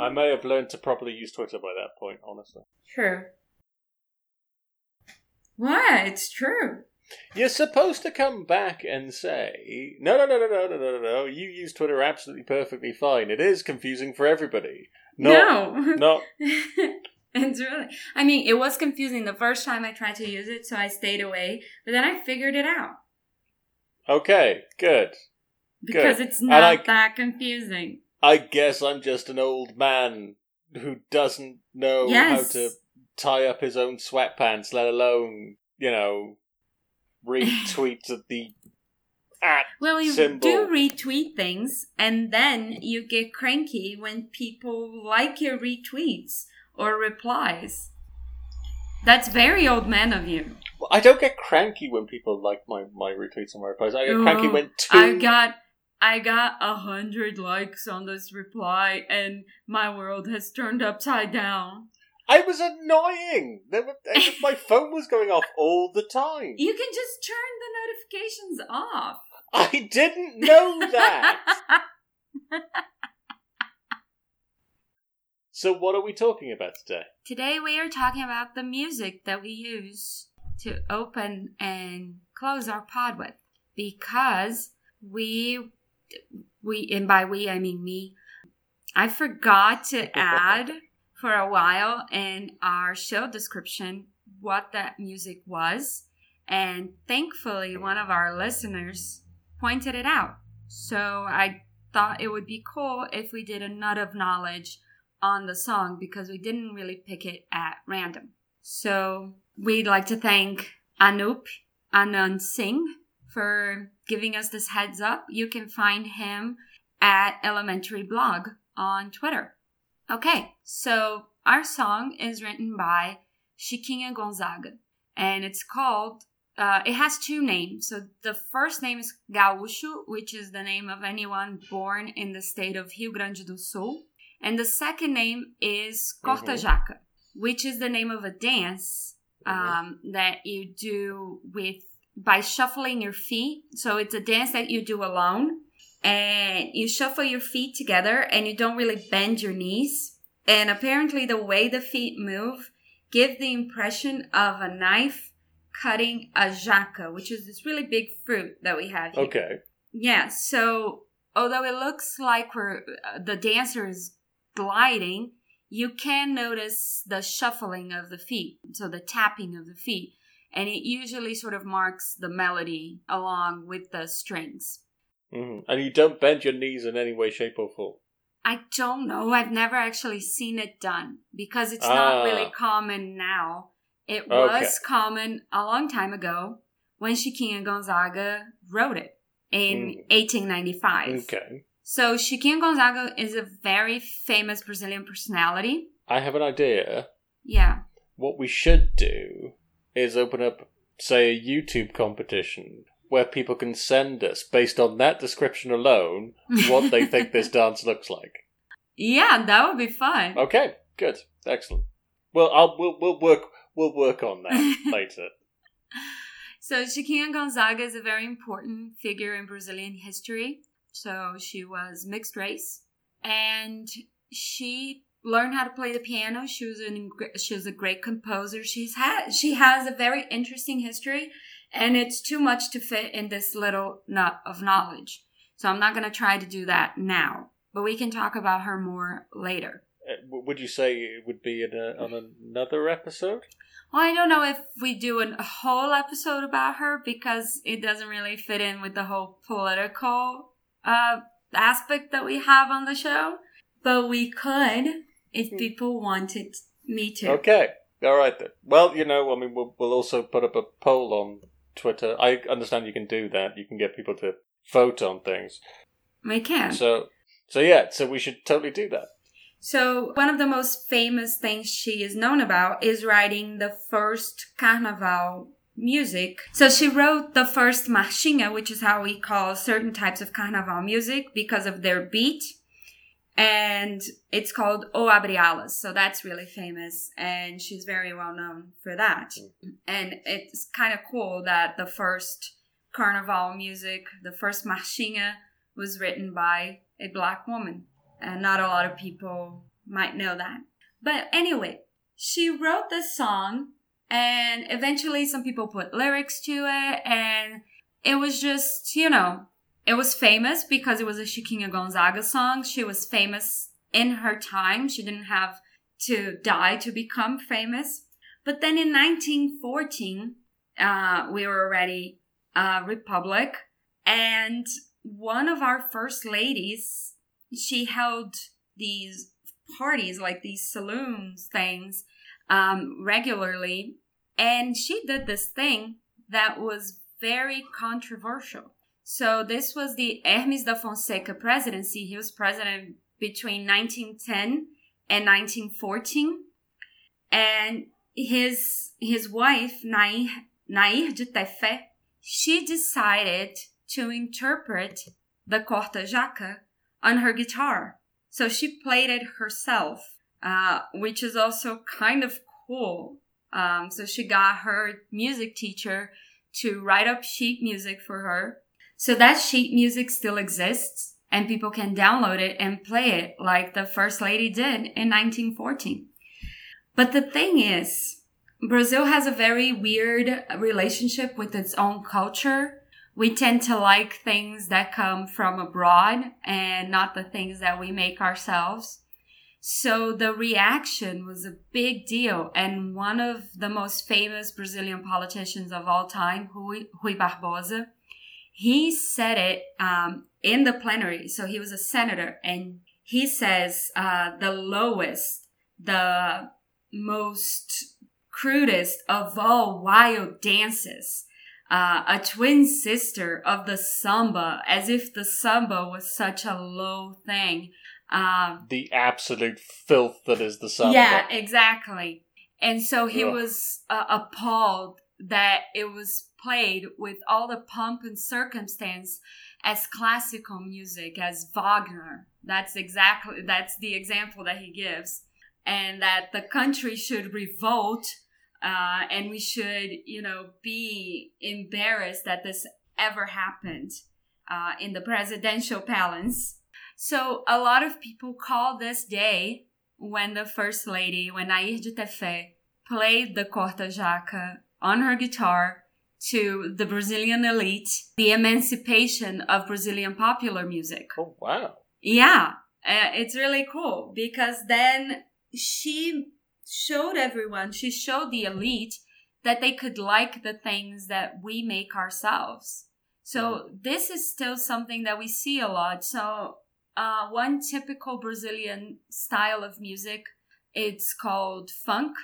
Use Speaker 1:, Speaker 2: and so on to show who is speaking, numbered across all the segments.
Speaker 1: I may have learned to properly use Twitter by that point, honestly.
Speaker 2: True. What? It's true.
Speaker 1: You're supposed to come back and say, no, no, no, no, no, no, no, no, no. You use Twitter absolutely perfectly fine. It is confusing for everybody.
Speaker 2: no.
Speaker 1: no.
Speaker 2: it's really. I mean, it was confusing the first time I tried to use it, so I stayed away. But then I figured it out
Speaker 1: Okay, good.
Speaker 2: because
Speaker 1: Good.
Speaker 2: it's not
Speaker 1: I-
Speaker 2: that confusing.
Speaker 1: I guess I'm just an old man who doesn't know
Speaker 2: Yes.
Speaker 1: how to tie up his own sweatpants, let alone, you know, retweet the at.
Speaker 2: Well, you
Speaker 1: symbol.
Speaker 2: do retweet things, and then you get cranky when people like your retweets or replies. That's very old man of you.
Speaker 1: I don't get cranky when people like my, my retweets and my replies. I get cranky
Speaker 2: Oh,
Speaker 1: when two.
Speaker 2: I got I got a hundred likes on this reply, and my world has turned upside down.
Speaker 1: I was annoying. Were, my phone was going off all the time.
Speaker 2: You can just turn the notifications off.
Speaker 1: I didn't know that. so, what are we talking about today?
Speaker 2: Today we are talking about the music that we use to open and close our pod with. Because we we and by we I mean me I forgot to add for a while in our show description what that music was. And thankfully one of our listeners pointed it out. So I thought it would be cool if we did a nut of knowledge on the song because we didn't really pick it at random. So we'd like to thank Anup Anand Singh for giving us this heads up. You can find him at Elementary Blog on Twitter. Okay, so our song is written by Chiquinha Gonzaga and it's called uh, it has two names. So the first name is Gaúcho, which is the name of anyone born in the state of Rio Grande do Sul. And the second name is Corta
Speaker 1: Mhm.
Speaker 2: Jaca, which is the name of a dance
Speaker 1: Mhm.
Speaker 2: um, that you do with by shuffling your feet. So it's a dance that you do alone, and you shuffle your feet together, and you don't really bend your knees. And apparently, the way the feet move give the impression of a knife cutting a jaca, which is this really big fruit that we have here.
Speaker 1: Okay.
Speaker 2: Yeah, so although it looks like we're uh, the dancer is gliding, you can notice the shuffling of the feet, so the tapping of the feet, and it usually sort of marks the melody along with the strings.
Speaker 1: hmm And you don't bend your knees in any way, shape, or form.
Speaker 2: I don't know. I've never actually seen it done because it's not really
Speaker 1: Ah.
Speaker 2: common now. It
Speaker 1: Okay.
Speaker 2: was common a long time ago when Chiquinha Gonzaga wrote it in
Speaker 1: Mm.
Speaker 2: 1895.
Speaker 1: Okay.
Speaker 2: So Chiquinha Gonzaga is a very famous Brazilian personality.
Speaker 1: I have an idea.
Speaker 2: Yeah.
Speaker 1: What we should do is open up, say, a YouTube competition where people can send us, based on that description alone, what they think this dance looks like.
Speaker 2: yeah, that would be fun.
Speaker 1: Okay, good, excellent. Well, I'll we'll, we'll work we'll work on that later.
Speaker 2: So Chiquinha Gonzaga is a very important figure in Brazilian history. So she was mixed race, and she learned how to play the piano. She was an she was a great composer. She's had she has a very interesting history, and it's too much to fit in this little nut of knowledge. So I'm not going to try to do that now, but we can talk about her more later.
Speaker 1: Uh, Would you say it would be in a, on another episode?
Speaker 2: Well, I don't know if we do an, a whole episode about her because it doesn't really fit in with the whole political uh, aspect that we have on the show. But we could if
Speaker 1: Hmm.
Speaker 2: people wanted me to.
Speaker 1: Okay, all right then. Well, you know, I mean, we'll we'll also put up a poll on Twitter. I understand you can do that. You can get people to vote on things.
Speaker 2: We can.
Speaker 1: So, so yeah, so we should totally do that.
Speaker 2: So, one of the most famous things she is known about is writing the first carnaval music. So, she wrote the first marchinha, which is how we call certain types of carnaval music because of their beat. and it's called O Abre Alas. So that's really famous, and she's very well known for that. And it's kind of cool that the first carnival music, the first marchinha, was written by a black woman, and not a lot of people might know that. But anyway, she wrote this song, and eventually some people put lyrics to it, and it was just, you know, it was famous because it was a Chiquinha Gonzaga song. She was famous in her time. She didn't have to die to become famous. But then in 1914, uh, we were already a republic, and one of our first ladies, she held these parties, like these saloons things, um, regularly, and she did this thing that was very controversial. So this was the Hermes da Fonseca presidency. He was president between 1910 and 1914. And his his wife, Nair, Nair de Tefé, she decided to interpret the Corta Jaca on her guitar. So she played it herself, uh, which is also kind of cool. Um, so she got her music teacher to write up sheet music for her so that sheet music still exists and people can download it and play it like the First Lady did in 1914. But the thing is, Brazil has a very weird relationship with its own culture. We tend to like things that come from abroad and not the things that we make ourselves. So the reaction was a big deal. And one of the most famous Brazilian politicians of all time, Rui, Rui Barbosa, he said it um, in the plenary. So he was a senator, and he says uh, the lowest, the most crudest of all wild dances. Uh, a twin sister of the samba, as if the samba was such a low thing. Um,
Speaker 1: the absolute filth that is the samba.
Speaker 2: Yeah, exactly. And so he
Speaker 1: Ugh.
Speaker 2: was uh, appalled that it was played with all the pomp and circumstance as classical music, as Wagner. That's exactly that's the example that he gives, and that the country should revolt, uh, and we should, you know, be embarrassed that this ever happened uh, in the presidential palace. So a lot of people call this day when the first lady, when Nair de Tefé played the corta jaca on her guitar to the Brazilian elite, the emancipation of Brazilian popular music.
Speaker 1: Oh wow.
Speaker 2: Yeah, uh, it's really cool because then she showed everyone, she showed the elite that they could like the things that we make ourselves. So this is still something that we see a lot. So uh, one typical Brazilian style of music, it's called funk.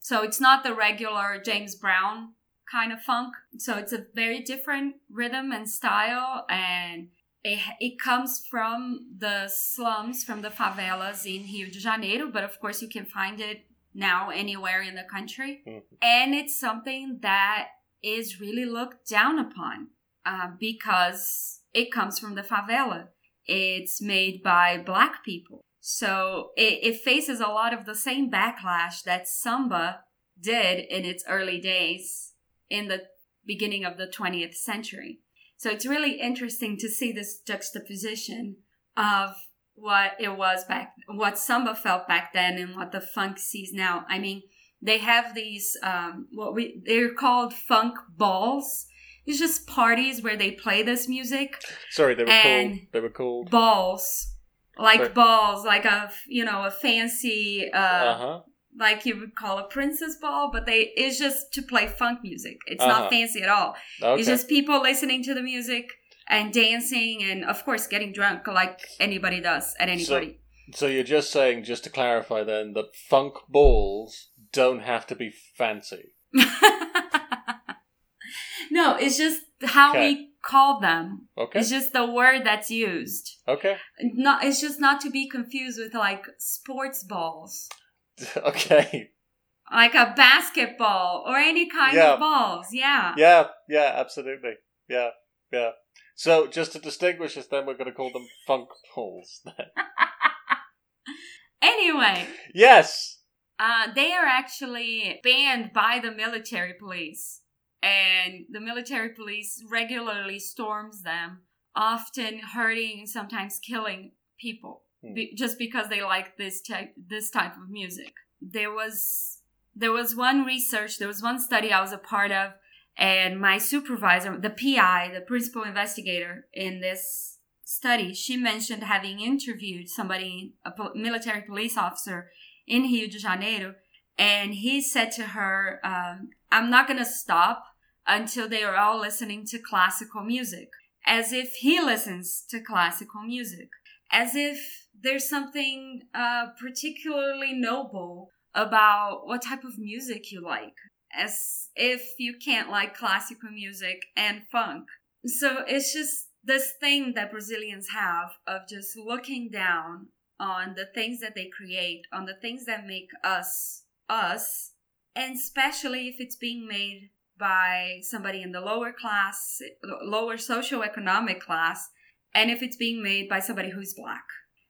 Speaker 2: So it's not the regular James Brown kind of funk. So it's a very different rhythm and style, and it, it comes from the slums, from the favelas in Rio de Janeiro, but of course you can find it now anywhere in the country.
Speaker 1: Mhm.
Speaker 2: And it's something that is really looked down upon uh, because it comes from the favela. It's made by black people. So it, it faces a lot of the same backlash that samba did in its early days in the beginning of the 20th century. So it's really interesting to see this juxtaposition of what it was back, what samba felt back then, and what the funk sees now. I mean, they have these um, what we they're called funk balls. It's just parties where they play this music.
Speaker 1: Sorry, they were called. They were called.
Speaker 2: Balls, like
Speaker 1: Sorry.
Speaker 2: balls, like a you know a fancy uh,
Speaker 1: Uh huh.
Speaker 2: like you would call a princess ball, but they it's just to play funk music. It's
Speaker 1: Uh-huh.
Speaker 2: not fancy at all.
Speaker 1: Okay.
Speaker 2: It's just people listening to the music and dancing and of course getting drunk like anybody does at any
Speaker 1: So-
Speaker 2: party.
Speaker 1: So you're just saying, just to clarify, then that funk balls don't have to be fancy.
Speaker 2: no, it's just how
Speaker 1: Okay.
Speaker 2: we call them.
Speaker 1: Okay.
Speaker 2: It's just the word that's used.
Speaker 1: Okay.
Speaker 2: Not it's just not to be confused with like sports balls.
Speaker 1: okay.
Speaker 2: Like a basketball or any kind
Speaker 1: Yeah.
Speaker 2: of balls. Yeah.
Speaker 1: Yeah. Yeah. Absolutely. Yeah. Yeah. So just to distinguish us, then we're going to call them funk balls. Then.
Speaker 2: anyway,
Speaker 1: Yes.
Speaker 2: uh, they are actually banned by the military police, and the military police regularly storms them, often hurting and sometimes killing people
Speaker 1: Hmm.
Speaker 2: be- just because they like this type this type of music. There was there was one research, there was one study I was a part of, and my supervisor, the PI, the principal investigator in this study, she mentioned having interviewed somebody, a po- military police officer in Rio de Janeiro, and he said to her, um, I'm not going to stop until they are all listening to classical music, as if he listens to classical music, as if there's something uh, particularly noble about what type of music you like, as if you can't like classical music and funk. So it's just this thing that Brazilians have of just looking down on the things that they create, on the things that make us us, and especially if it's being made by somebody in the lower class, lower socioeconomic class, and if it's being made by somebody who's black.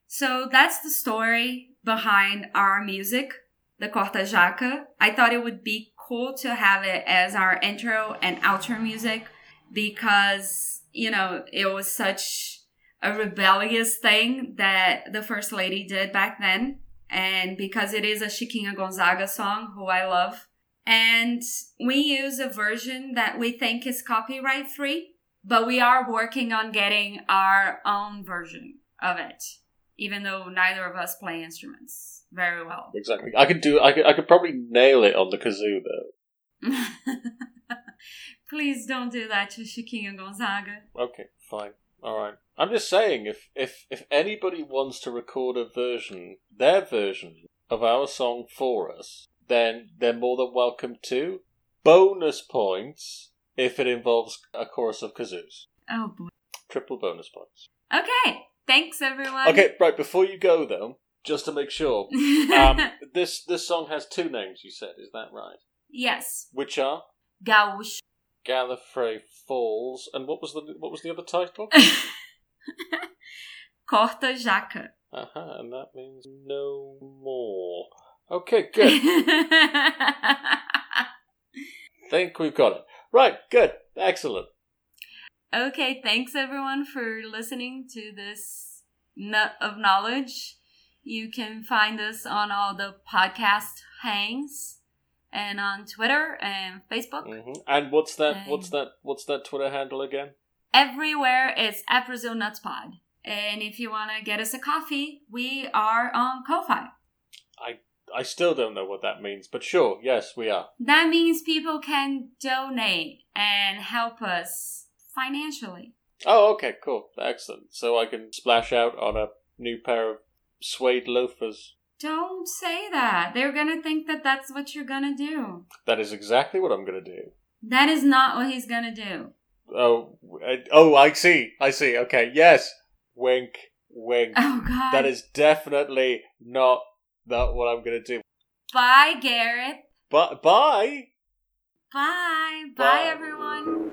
Speaker 2: So that's the story behind our music, the Corta Jaca. I thought it would be cool to have it as our intro and outro music because, you know, it was such a rebellious thing that the First Lady did back then. And because it is a Chiquinha Gonzaga song, who I love. And we use a version that we think is copyright free, but we are working on getting our own version of it, even though neither of us play instruments very well.
Speaker 1: Exactly. I could do. I could. I could probably nail it on the kazoo though.
Speaker 2: Please don't do that to Chiquinha Gonzaga.
Speaker 1: Okay, fine. All right. I'm just saying, if if if anybody wants to record a version, their version of our song for us, then they're more than welcome to. Bonus points if it involves a chorus of kazoos.
Speaker 2: Oh boy.
Speaker 1: Triple bonus points.
Speaker 2: Okay. Thanks everyone.
Speaker 1: Okay, right. Before you go though, just to make sure, um, this this song has two names. You said, is that right?
Speaker 2: yes.
Speaker 1: Which are
Speaker 2: Gaúcho.
Speaker 1: Gallifrey Falls, and what was the what was the other title?
Speaker 2: Corta Jaca.
Speaker 1: Uh huh, and that means no more. Okay, good. Think we've got it. Right, good, excellent.
Speaker 2: okay, thanks everyone for listening to this nut of knowledge. You can find us on all the podcast hangs and on Twitter and Facebook.
Speaker 1: hmm And what's that?
Speaker 2: Um,
Speaker 1: What's that? What's that Twitter handle again?
Speaker 2: Everywhere it's at Brazil Nuts Pod. And if you want to get us a coffee, we are on Ko-Fi.
Speaker 1: I I still don't know what that means, but sure, yes, we are.
Speaker 2: That means people can donate and help us financially.
Speaker 1: Oh, okay, cool, excellent. So I can splash out on a new pair of suede loafers.
Speaker 2: Don't say that. They're going to think that that's what you're going to do.
Speaker 1: That is exactly what I'm going to do.
Speaker 2: That is not what he's going to do.
Speaker 1: Oh, I, oh, I see. I see. Okay. Yes. Wink, wink.
Speaker 2: Oh, God.
Speaker 1: That is definitely not, not what I'm going to do.
Speaker 2: Bye,
Speaker 1: Gareth. Bye.
Speaker 2: Bye. Bye,
Speaker 1: bye
Speaker 2: everyone.